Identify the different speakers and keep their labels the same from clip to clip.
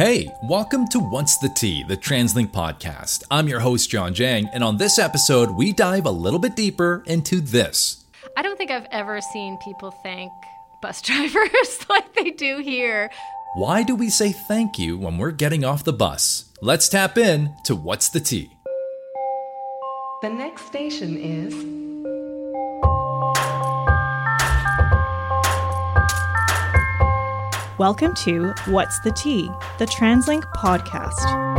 Speaker 1: Hey, welcome to What's the Tea, the TransLink podcast. I'm your host, John Jang, and on this episode, we dive a little bit deeper into this.
Speaker 2: I don't think I've ever seen people thank bus drivers like they do here.
Speaker 1: Why do we say thank you when we're getting off the bus? Let's tap in to What's the Tea.
Speaker 3: The next station is
Speaker 4: Welcome to What's the Tea, the TransLink podcast.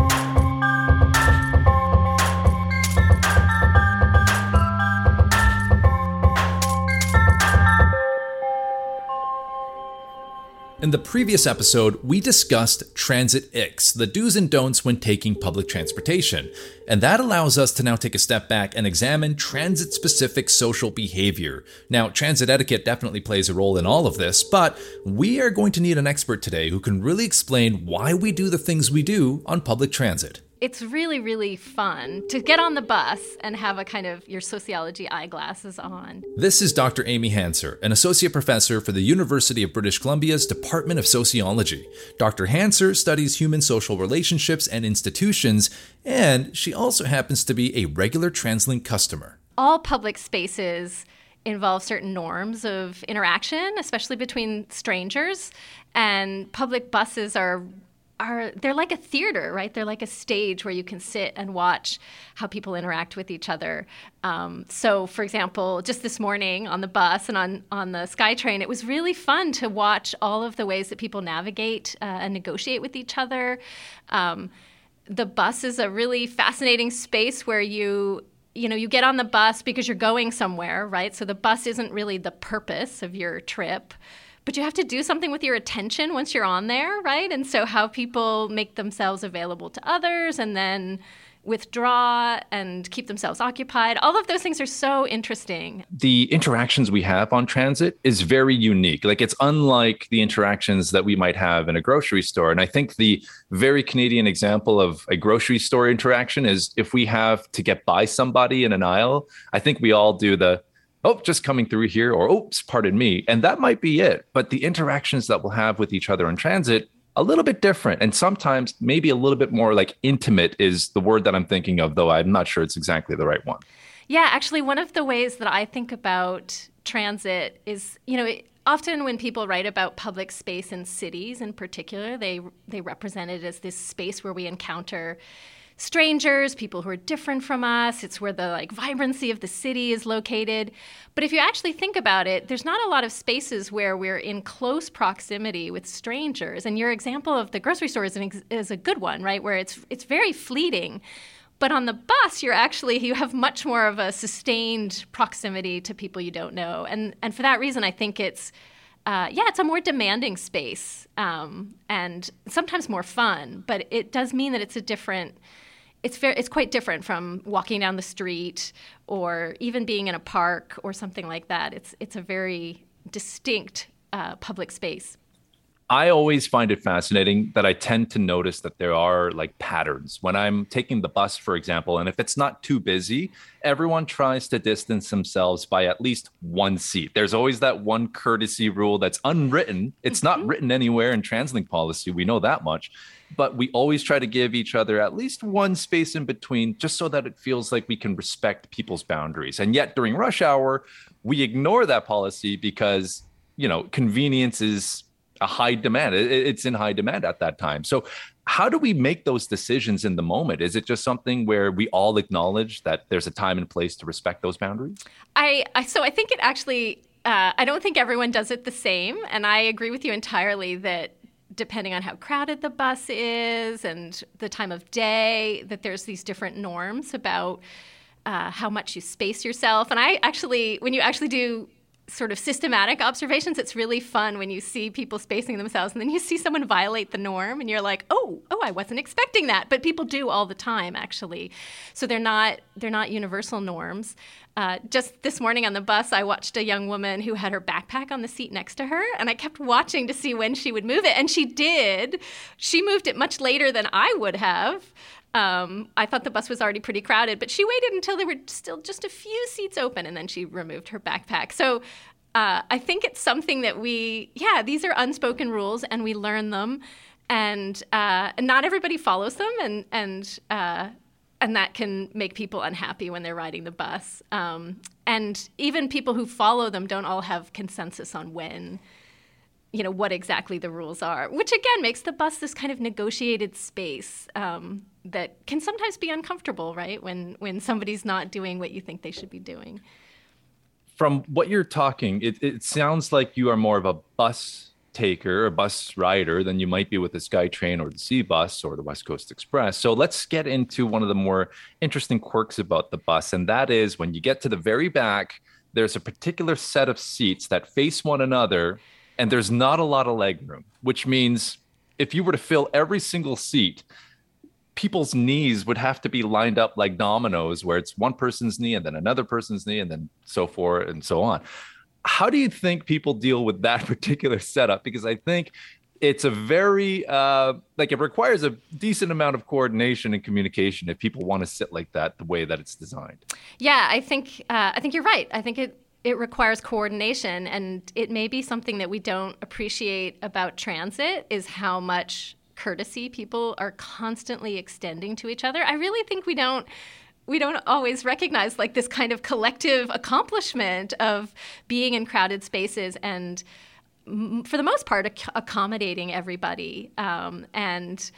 Speaker 1: In the previous episode, we discussed Transit Ix, the do's and don'ts when taking public transportation. And that allows us to now take a step back and examine transit specific social behavior. Now, transit etiquette definitely plays a role in all of this, but we are going to need an expert today who can really explain why we do the things we do on public transit
Speaker 2: it's really, really fun to get on the bus and have a kind of your sociology eyeglasses on.
Speaker 1: This is Dr. Amy Hanser, an associate professor for the University of British Columbia's Department of Sociology. Dr. Hanser studies human social relationships and institutions, and she also happens to be a regular TransLink customer.
Speaker 2: All public spaces involve certain norms of interaction, especially between strangers. And public buses are are they're like a theater, right? They're like a stage where you can sit and watch how people interact with each other. Um, so, for example, just this morning on the bus and on on the SkyTrain, it was really fun to watch all of the ways that people navigate uh, and negotiate with each other. Um, the bus is a really fascinating space where you you know you get on the bus because you're going somewhere right so the bus isn't really the purpose of your trip but you have to do something with your attention once you're on there, right? And so how people make themselves available to others and then withdraw and keep themselves occupied. All of those things are so interesting.
Speaker 5: The interactions we have on transit is very unique. Like it's unlike the interactions that we might have in a grocery store. And I think the very Canadian example of a grocery store interaction is if we have to get by somebody in an aisle, I think we all do the oh, just coming through here, or oops, pardon me. And that might be it. But the interactions that we'll have with each other in transit, a little bit different. And sometimes maybe a little bit more like intimate is the word that I'm thinking of, though I'm not sure it's exactly the right one.
Speaker 2: Yeah, actually, one of the ways that I think about transit is, you know, it, often when people write about public space in cities in particular, they they represent it as this space where we encounter strangers, people who are different from us. It's where the like vibrancy of the city is located. But if you actually think about it, there's not a lot of spaces where we're in close proximity with strangers. And your example of the grocery store is, ex- is a good one, right? Where it's it's very fleeting. But on the bus, you're actually you have much more of a sustained proximity to people you don't know, and and for that reason, I think it's uh, yeah, it's a more demanding space um, and sometimes more fun. But it does mean that it's a different it's very, it's quite different from walking down the street or even being in a park or something like that. It's it's a very distinct uh, public space.
Speaker 5: I always find it fascinating that I tend to notice that there are like patterns. When I'm taking the bus, for example, and if it's not too busy, everyone tries to distance themselves by at least one seat. There's always that one courtesy rule that's unwritten. It's mm-hmm. not written anywhere in TransLink policy. We know that much. But we always try to give each other at least one space in between just so that it feels like we can respect people's boundaries. And yet during rush hour, we ignore that policy because, you know, convenience is a high demand. It's in high demand at that time. So, how do we make those decisions in the moment? Is it just something where we all acknowledge that there's a time and place to respect those boundaries?
Speaker 2: I, I so I think it actually. Uh, I don't think everyone does it the same, and I agree with you entirely that depending on how crowded the bus is and the time of day, that there's these different norms about uh, how much you space yourself. And I actually, when you actually do sort of systematic observations, it's really fun when you see people spacing themselves and then you see someone violate the norm and you're like, "Oh, oh, I wasn't expecting that." But people do all the time actually. So they're not they're not universal norms. Uh, just this morning on the bus, I watched a young woman who had her backpack on the seat next to her, and I kept watching to see when she would move it, and she did. She moved it much later than I would have. Um, I thought the bus was already pretty crowded, but she waited until there were still just a few seats open and then she removed her backpack. So uh, I think it's something that we, yeah, these are unspoken rules and we learn them. and uh, not everybody follows them, and and uh, and that can make people unhappy when they're riding the bus. Um, and even people who follow them don't all have consensus on when you know what exactly the rules are, which again makes the bus this kind of negotiated space um, that can sometimes be uncomfortable, right? When when somebody's not doing what you think they should be doing.
Speaker 5: From what you're talking, it, it sounds like you are more of a bus taker or bus rider than you might be with the SkyTrain or the SeaBus or the West Coast Express. So let's get into one of the more interesting quirks about the bus, and that is when you get to the very back, there's a particular set of seats that face one another and there's not a lot of leg room, which means if you were to fill every single seat, people's knees would have to be lined up like dominoes, where it's one person's knee and then another person's knee and then so forth and so on. How do you think people deal with that particular setup? Because I think it's a very uh, like it requires a decent amount of coordination and communication if people want to sit like that the way that it's designed.
Speaker 2: Yeah, I think uh, I think you're right. I think it it requires coordination and it may be something that we don't appreciate about transit is how much courtesy people are constantly extending to each other. I really think we don't we don't always recognize like this kind of collective accomplishment of being in crowded spaces and for the most part ac- accommodating everybody um, and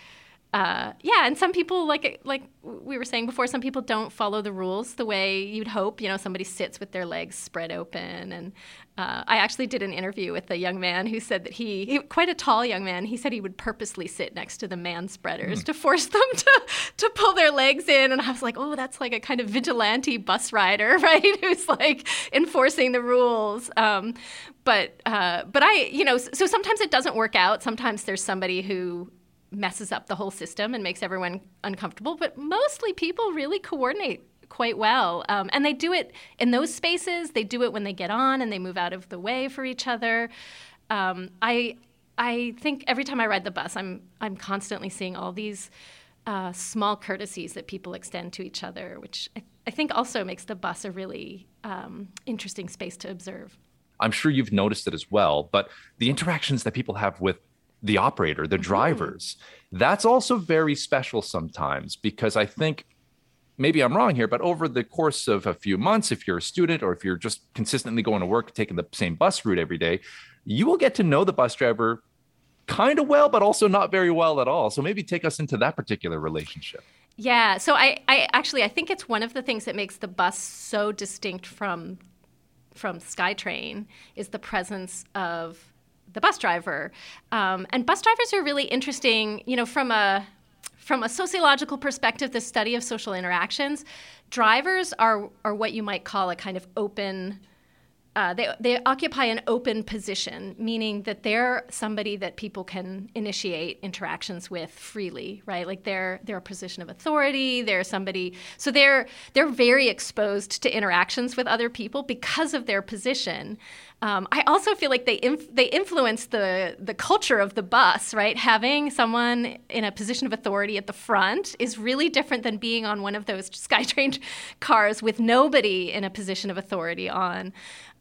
Speaker 2: uh, yeah, and some people like like we were saying before, some people don't follow the rules the way you'd hope. You know, somebody sits with their legs spread open, and uh, I actually did an interview with a young man who said that he, he, quite a tall young man, he said he would purposely sit next to the man spreaders mm. to force them to to pull their legs in, and I was like, oh, that's like a kind of vigilante bus rider, right? Who's like enforcing the rules. Um, but uh, but I, you know, so sometimes it doesn't work out. Sometimes there's somebody who messes up the whole system and makes everyone uncomfortable. But mostly people really coordinate quite well. Um, and they do it in those spaces. They do it when they get on and they move out of the way for each other. Um, I I think every time I ride the bus, I'm I'm constantly seeing all these uh, small courtesies that people extend to each other, which I, I think also makes the bus a really um, interesting space to observe.
Speaker 5: I'm sure you've noticed it as well, but the interactions that people have with the operator, the mm-hmm. drivers. Mm-hmm. That's also very special sometimes because I think maybe I'm wrong here, but over the course of a few months, if you're a student or if you're just consistently going to work, taking the same bus route every day, you will get to know the bus driver kind of well, but also not very well at all. So maybe take us into that particular relationship.
Speaker 2: Yeah. So I, I actually I think it's one of the things that makes the bus so distinct from from SkyTrain is the presence of the bus driver. Um, and bus drivers are really interesting, you know, from a from a sociological perspective, the study of social interactions, drivers are are what you might call a kind of open uh, they, they occupy an open position, meaning that they're somebody that people can initiate interactions with freely, right? Like they're they're a position of authority. They're somebody, so they're they're very exposed to interactions with other people because of their position. Um, I also feel like they inf- they influence the the culture of the bus, right? Having someone in a position of authority at the front is really different than being on one of those SkyTrain cars with nobody in a position of authority on.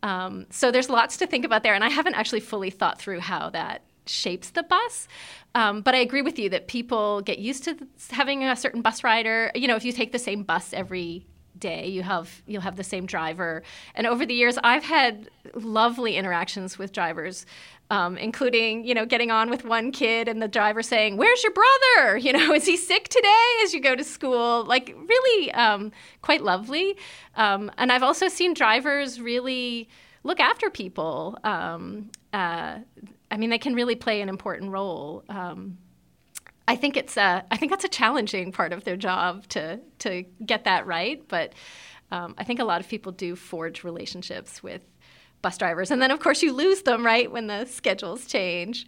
Speaker 2: Um, so there's lots to think about there, and I haven't actually fully thought through how that shapes the bus. Um, but I agree with you that people get used to having a certain bus rider. You know, if you take the same bus every day, you have you'll have the same driver. And over the years, I've had lovely interactions with drivers um, including you know getting on with one kid and the driver saying where's your brother? You know is he sick today as you go to school? Like really um, quite lovely. Um, and i've also seen drivers really look after people. Um, uh, i mean they can really play an important role um, I think it's a, I think that's a challenging part of their job to to get that right, but um, I think a lot of people do forge relationships with bus drivers. And then, of course, you lose them, right, when the schedules change.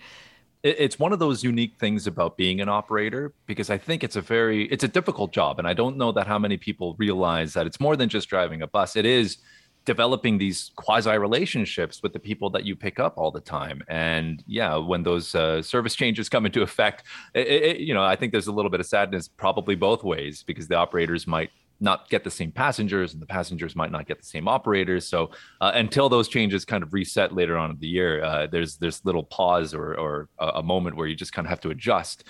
Speaker 5: It's one of those unique things about being an operator because I think it's a very it's a difficult job and I don't know that how many people realize that it's more than just driving a bus. It is developing these quasi relationships with the people that you pick up all the time. And yeah when those uh, service changes come into effect it, it, you know i think there's a little bit of sadness probably both ways because the operators might not get the same passengers and the passengers might not get the same operators. So uh, until those changes kind of reset later on in the year uh, there's this little pause or, or a, moment where you just kind of have to adjust.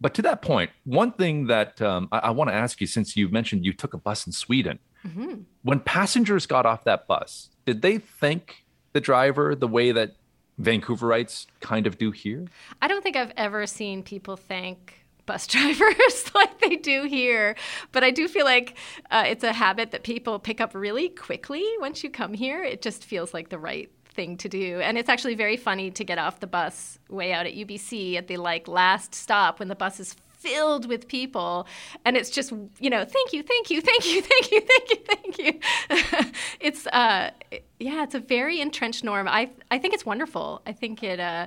Speaker 5: But to that point one thing that um, i, I want to ask you since you mentioned you took a bus in sweden
Speaker 2: Mm-hmm.
Speaker 5: when passengers got off that bus did they thank the driver the way that vancouverites kind of do here
Speaker 2: I don't think I've ever seen people thank bus drivers like they do here, but I do feel like uh, it's a habit that people pick up really quickly once you come here. It just feels like the right thing to do and it's actually very funny to get off the bus way out at UBC at the like last stop when the bus is filled with people. And it's just you know thank you thank you thank you thank you thank you thank you. It's uh yeah it's a very entrenched norm. I i think it's wonderful. I think it uh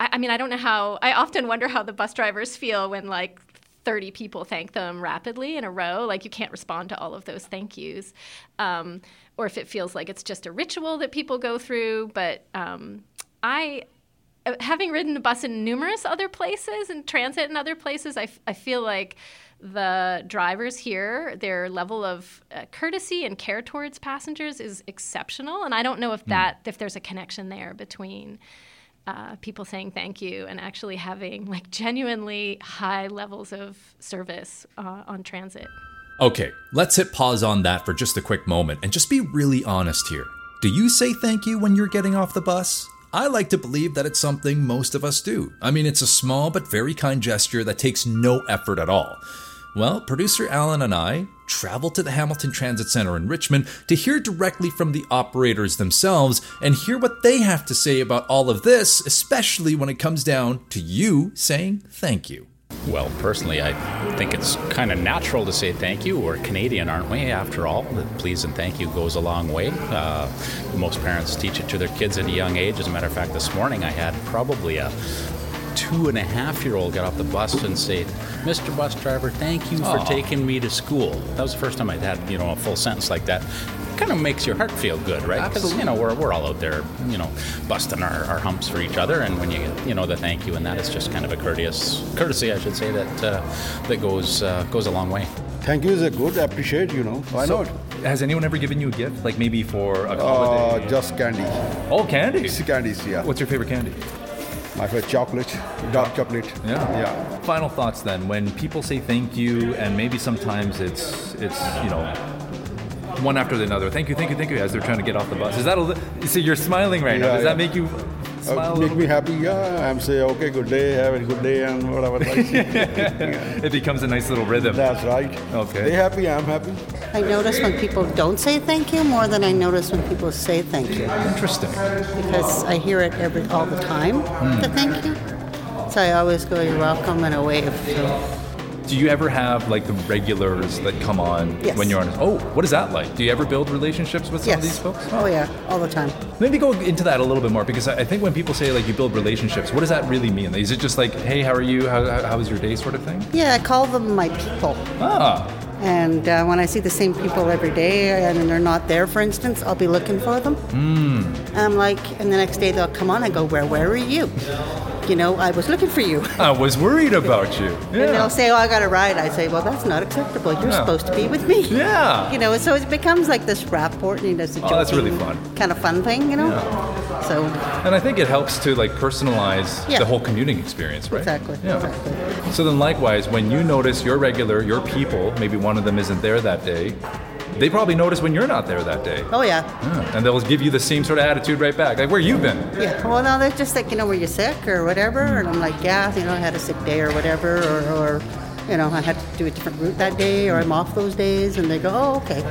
Speaker 2: I, I mean i don't know how i often wonder how the bus drivers feel when like 30 people thank them rapidly in a row. Like you can't respond to all of those thank yous. Um, or if it feels like it's just a ritual that people go through. But um, i having ridden the bus in numerous other places and transit in other places, I, f- I feel like the drivers here, their level of uh, courtesy and care towards passengers is exceptional. And I don't know if that, if there's a connection there between uh, people saying thank you and actually having like genuinely high levels of service uh, on transit.
Speaker 1: Okay, let's hit pause on that for just a quick moment and just be really honest here. Do you say thank you when you're getting off the bus? I like to believe that it's something most of us do. I mean, it's a small but very kind gesture that takes no effort at all. Well, producer Alan and I traveled to the Hamilton Transit Center in Richmond to hear directly from the operators themselves and hear what they have to say about all of this, especially when it comes down to you saying thank you.
Speaker 6: Well, personally, I think it's kind of natural to say thank you. We're Canadian, aren't we? After all, the please and thank you goes a long way. Uh, most parents teach it to their kids at a young age. As a matter of fact, this morning I had probably a two and a half year old get off the bus and say, Mr. Bus Driver, thank you for taking me to school. That was the first time I'd had, you know, a full sentence like that. Kind of makes your heart feel good, right? Because, you know, we're, we're all out there, you know, busting our, our humps for each other. And when you get, you know, the thank you and that, it's just kind of a courteous, courtesy, I should say, that uh, that goes uh, goes a long way.
Speaker 7: Thank you is a good, I appreciate, you know. Why
Speaker 5: So,
Speaker 7: not?
Speaker 5: has anyone ever given you a gift like maybe for a
Speaker 7: Uh, just candy.
Speaker 5: oh candy
Speaker 7: It's candies, yeah.
Speaker 5: what's your favorite candy
Speaker 7: My favorite chocolate, dark chocolate.
Speaker 5: Yeah.
Speaker 7: Yeah.
Speaker 5: Final thoughts then. When people say thank you, and maybe sometimes it's it's you know one after the another. Thank you, thank you, thank you. As they're trying to get off the bus. Is that a li- see? You're smiling right now.
Speaker 7: Yeah,
Speaker 5: Does that make you smile?
Speaker 7: Uh,
Speaker 5: a
Speaker 7: make
Speaker 5: little
Speaker 7: me
Speaker 5: bit?
Speaker 7: happy, yeah. I'm saying okay, good day, have a good day, and whatever. Like, yeah.
Speaker 5: It becomes a nice little rhythm.
Speaker 7: That's right.
Speaker 5: Okay.
Speaker 7: They happy, I'm happy.
Speaker 8: I notice when people don't say thank you more than I notice when people say thank you
Speaker 5: Interesting.
Speaker 8: because I hear it every all the time.
Speaker 5: Hmm.
Speaker 8: The thank you. So I always go, "You're welcome," and a wave. So
Speaker 5: Do you ever have like the regulars that come on
Speaker 8: Yes.
Speaker 5: when you're on? Oh, what is that like? Do you ever build relationships with some of these folks?
Speaker 8: Oh yeah, all the time.
Speaker 5: Maybe go into that a little bit more because I think when people say like you build relationships, what does that really mean? Is it just like, hey, how are you? How, how, was your day, sort of thing?
Speaker 8: Yeah, I call them my people.
Speaker 5: Ah,
Speaker 8: And uh, when I see the same people every day and they're not there, for instance, I'll be looking for them. Mm. And I'm like, and the next day they'll come on. I go, where, where are you? You know, I was looking for you.
Speaker 5: I was worried about you. Yeah.
Speaker 8: And they'll say, "Oh, I got a ride." I say, "Well, that's not acceptable. You're
Speaker 5: Yeah.
Speaker 8: supposed to be with me."
Speaker 5: Yeah.
Speaker 8: You know, so it becomes like this rapport, and it's a
Speaker 5: Oh, that's really fun.
Speaker 8: kind of fun thing, you know. So
Speaker 5: And I think it helps to like personalize
Speaker 8: Yeah.
Speaker 5: the whole commuting experience, right?
Speaker 8: exactly,
Speaker 5: Yeah.
Speaker 8: exactly.
Speaker 5: So then, likewise, when you notice your regular, your people, maybe one of them isn't there that day, they probably notice when you're not there that day.
Speaker 8: Oh yeah,
Speaker 5: Yeah. And they'll give you the same sort of attitude right back. Like, where you been?
Speaker 8: yeah. Well, no, they're just like, you know, were you sick or whatever? And I'm like, yeah, you know, I had a sick day or whatever, or, or you know, I had to do a different route that day, or I'm off those days, and they go, oh, okay.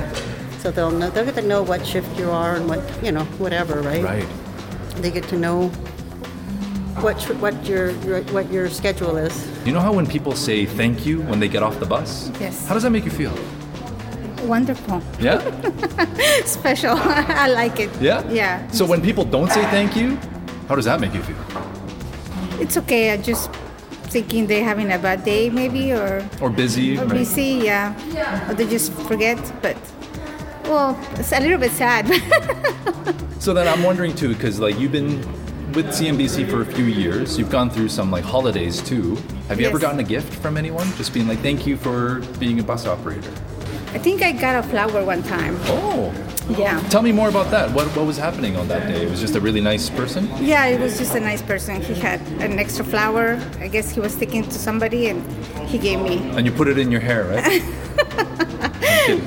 Speaker 8: So they'll know, they'll get to know what shift you are and what you know, whatever, right?
Speaker 5: Right.
Speaker 8: They get to know what what your, your what your schedule is.
Speaker 5: You know how when people say thank you when they get off the bus?
Speaker 9: Yes.
Speaker 5: How does that make you feel?
Speaker 9: Wonderful.
Speaker 5: Yeah?
Speaker 9: Special. I like it.
Speaker 5: Yeah?
Speaker 9: Yeah.
Speaker 5: So when people don't say thank you, how does that make you feel?
Speaker 9: It's okay. I just thinking they're having a bad day maybe or,
Speaker 5: Or busy?
Speaker 9: or
Speaker 5: right?
Speaker 9: busy, yeah. yeah. Or they just forget. But well, it's a little bit sad.
Speaker 5: So then I'm wondering too, because like you've been with CMBC for a few years, you've gone through some like holidays too. Have you ever gotten a gift from anyone? Just being like, thank you for being a bus operator.
Speaker 9: I think I got a flower one time.
Speaker 1: Oh.
Speaker 9: Yeah.
Speaker 1: Tell me more about that. What, what was happening on that day? It was just a really nice person?
Speaker 9: Yeah, it was just a nice person. He had an extra flower. I guess he was sticking to somebody and he gave me.
Speaker 1: And you put it in your hair, right?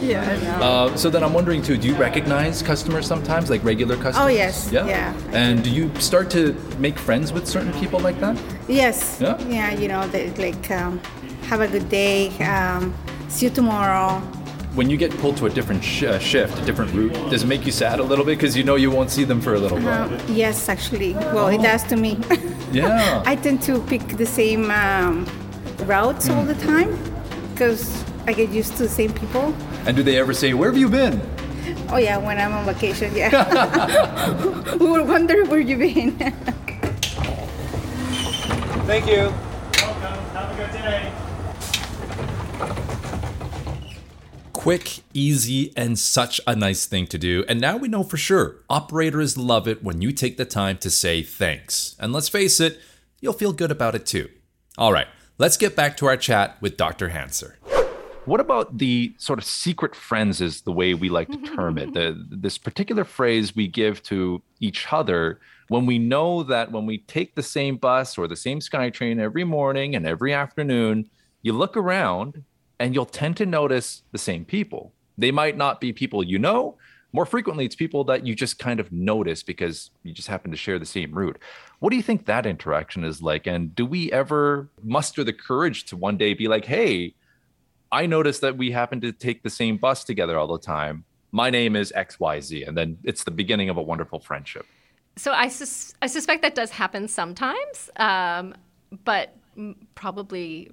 Speaker 9: Yeah,
Speaker 1: Uh, so then I'm wondering too, do you recognize customers sometimes, like regular customers?
Speaker 9: Oh, yes.
Speaker 1: Yeah?
Speaker 9: Yeah,
Speaker 1: And do you start to make friends with certain people like that?
Speaker 9: Yes.
Speaker 1: Yeah?
Speaker 9: Yeah, you know, they, like, um, have a good day. Um, see you tomorrow.
Speaker 1: When you get pulled to a different sh- uh, shift, a different route, does it make you sad a little bit because you know you won't see them for a little while?
Speaker 9: Um, yes, actually. Well, it
Speaker 1: Oh.
Speaker 9: does to me.
Speaker 1: Yeah.
Speaker 9: I tend to pick the same um, routes all the time because I get used to the same people.
Speaker 1: And do they ever say, "Where have you been?"
Speaker 9: Oh yeah, when I'm on vacation, yeah. we will wonder where you've been.
Speaker 10: Thank you.
Speaker 1: Quick, easy, and such a nice thing to do. And now we know for sure operators love it when you take the time to say thanks. And let's face it, you'll feel good about it too. All right, let's get back to our chat with Dr. Hanser.
Speaker 5: What about the sort of secret friends, is the way we like to term it? The, this particular phrase we give to each other when we know that when we take the same bus or the same SkyTrain every morning and every afternoon, you look around and you'll tend to notice the same people. They might not be people you know. More frequently, it's people that you just kind of notice because you just happen to share the same route. What do you think that interaction is like? And do we ever muster the courage to one day be like, hey, I noticed that we happen to take the same bus together all the time. My name is XYZ. And then it's the beginning of a wonderful friendship.
Speaker 2: So I, sus- I suspect that does happen sometimes, um, but probably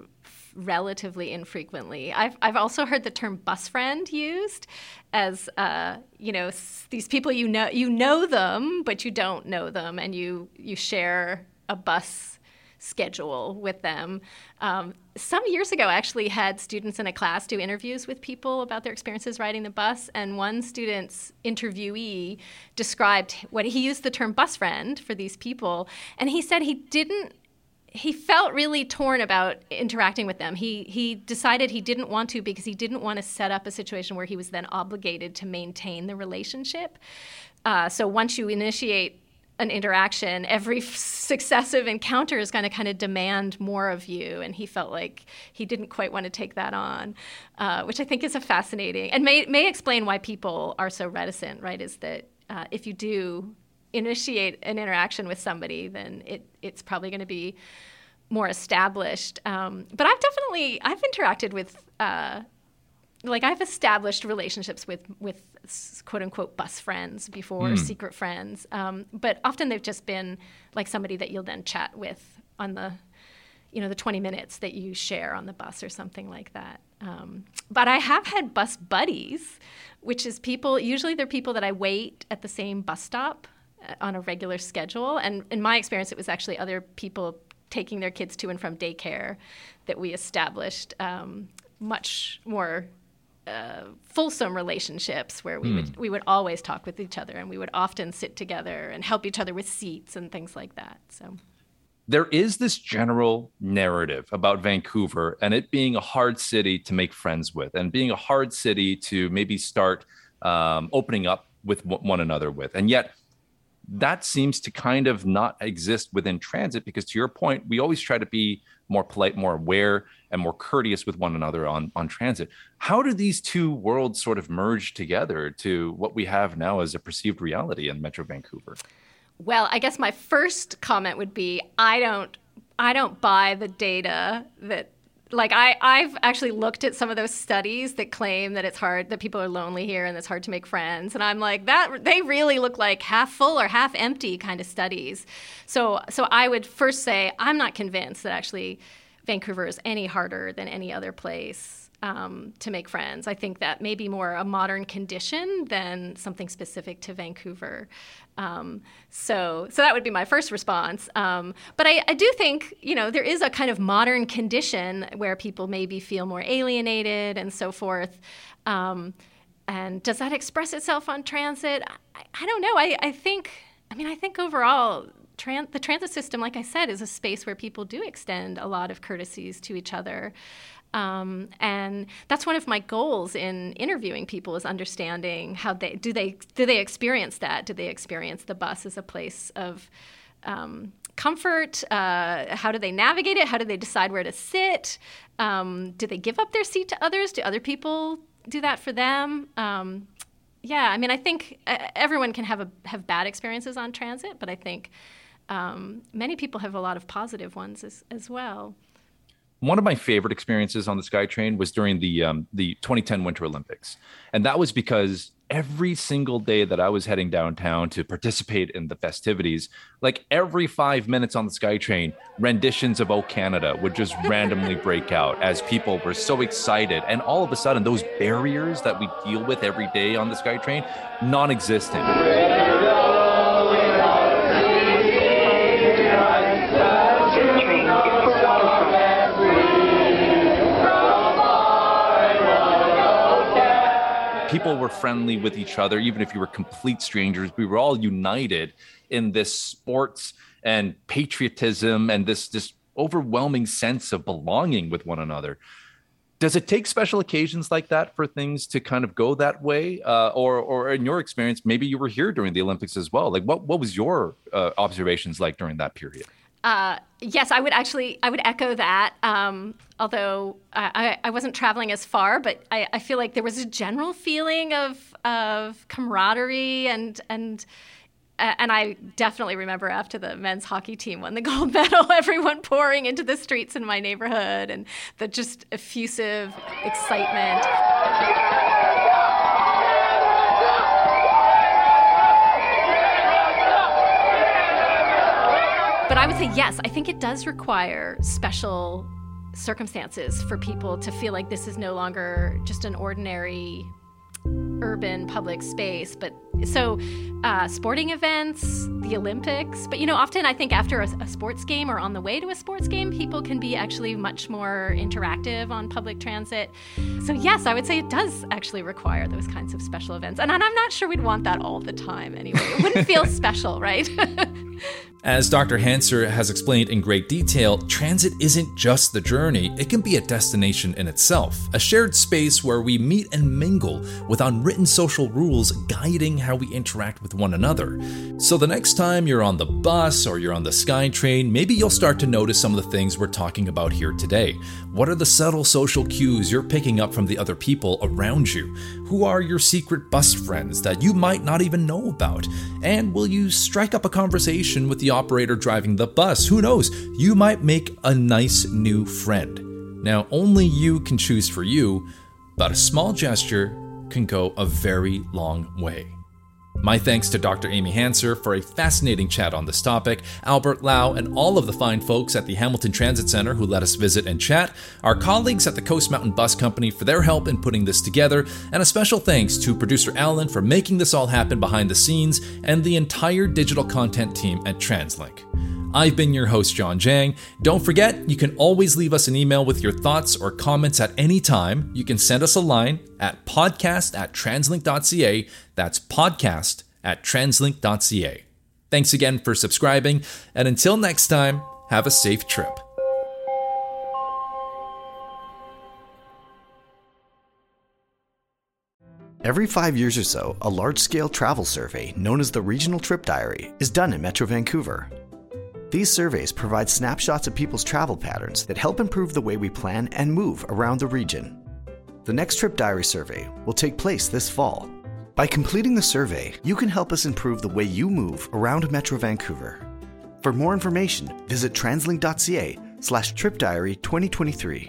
Speaker 2: relatively infrequently. I've, I've also heard the term bus friend used as uh, you know s- these people you know you know them but you don't know them and you you share a bus schedule with them. Um, some years ago, I actually had students in a class do interviews with people about their experiences riding the bus, and one student's interviewee described what he used the term bus friend for these people, and he said he didn't. He felt really torn about interacting with them. He he decided he didn't want to because he didn't want to set up a situation where he was then obligated to maintain the relationship. Uh, so once you initiate an interaction, every successive encounter is going to kind of demand more of you. And he felt like he didn't quite want to take that on, uh, which I think is a fascinating and may, may explain why people are so reticent, right? Is that uh, if you do initiate an interaction with somebody, then it, it's probably going to be more established. Um, but I've definitely, I've interacted with, uh, like I've established relationships with with quote unquote bus friends before,
Speaker 11: Hmm.
Speaker 2: secret friends. Um, but often they've just been like somebody that you'll then chat with on the, you know, the 20 minutes that you share on the bus or something like that. Um, but I have had bus buddies, which is people. Usually they're people that I wait at the same bus stop on a regular schedule. And in my experience, it was actually other people taking their kids to and from daycare that we established um, much more uh, fulsome relationships where we
Speaker 5: Hmm.
Speaker 2: would we would always talk with each other and we would often sit together and help each other with seats and things like that. So
Speaker 5: There is this general narrative about Vancouver and it being a hard city to make friends with and being a hard city to maybe start um, opening up with w- one another with. And yet, that seems to kind of not exist within transit because to your point we always try to be more polite more aware and more courteous with one another on on transit. How do these two worlds sort of merge together to what we have now as a perceived reality in metro vancouver?
Speaker 2: Well, I guess my first comment would be I don't I don't buy the data that like I, I've actually looked at some of those studies that claim that it's hard that people are lonely here and it's hard to make friends. And I'm like, that they really look like half full or half empty kind of studies. So so I would first say I'm not convinced that actually Vancouver is any harder than any other place um, to make friends. I think that may be more a modern condition than something specific to Vancouver. Um, so, so that would be my first response. Um, but I, I do think, you know, there is a kind of modern condition where people maybe feel more alienated and so forth. Um, and does that express itself on transit? I, I don't know. I, I think, I mean, I think overall the transit system, like I said, is a space where people do extend a lot of courtesies to each other. Um, and that's one of my goals in interviewing people is understanding how they do they do they experience that? Do they experience the bus as a place of um, comfort? Uh, how do they navigate it? How do they decide where to sit? Um, do they give up their seat to others? Do other people do that for them? Um, yeah, I mean, I think uh, everyone can have a have bad experiences on transit, but I think um, many people have a lot of positive ones as, as well.
Speaker 3: One of my favorite experiences on the SkyTrain was during the um, the 2010 Winter Olympics, and that was because every single day that I was heading downtown to participate in the festivities, like every five minutes on the SkyTrain, renditions of "Oh Canada" would just randomly break out as people were so excited, and all of a sudden, those barriers that we deal with every day on the SkyTrain, non-existent. People were friendly with each other, even if you were complete strangers. We were all united in this sports and patriotism and this this overwhelming sense of belonging with one another. Does it take special occasions like that for things to kind of go that way, uh, or, or in your experience, maybe you were here during the Olympics as well? Like, what what was your uh, observations like during that period?
Speaker 2: Uh, yes, I would actually I would echo that. Um, although I, I, wasn't traveling as far, but I, I, feel like there was a general feeling of of camaraderie and and and I definitely remember after the men's hockey team won the gold medal, everyone pouring into the streets in my neighborhood and the just effusive excitement. But I would say yes, I think it does require special circumstances for people to feel like this is no longer just an ordinary urban public space but so uh, sporting events the olympics but you know often i think after a, a, sports game or on the way to a sports game people can be actually much more interactive on public transit. So yes i would say it does actually require those kinds of special events. And, and i'm not sure we'd want that all the time anyway. It wouldn't feel special right?
Speaker 5: As Dr. Hanser has explained in great detail, transit isn't just the journey, it can be a destination in itself, a shared space where we meet and mingle with unwritten social rules guiding how we interact with one another. So the next time you're on the bus or you're on the SkyTrain, maybe you'll start to notice some of the things we're talking about here today. What are the subtle social cues you're picking up from the other people around you? Who are your secret bus friends that you might not even know about? And will you strike up a conversation with the operator driving the bus. Who knows? You might make a nice new friend. Now, only you can choose for you, but a small gesture can go a very long way. My thanks to Dr. Amy Hanser for a fascinating chat on this topic, Albert Lau, and all of the fine folks at the Hamilton Transit Center who let us visit and chat, our colleagues at the Coast Mountain Bus Company for their help in putting this together, and a special thanks to producer Alan for making this all happen behind the scenes, and the entire digital content team at TransLink. I've been your host, John Jang. Don't forget, you can always leave us an email with your thoughts or comments at any time. You can send us a line at podcast at translink.ca. That's podcast at translink.ca. Thanks again for subscribing, and until next time, have a safe trip.
Speaker 10: Every five years or so, a large scale travel survey known as the Regional Trip Diary is done in Metro Vancouver. These surveys provide snapshots of people's travel patterns that help improve the way we plan and move around the region. The next Trip Diary survey will take place this fall. By completing the survey, you can help us improve the way you move around Metro Vancouver. For more information, visit translink.ca slash tripdiary 2023.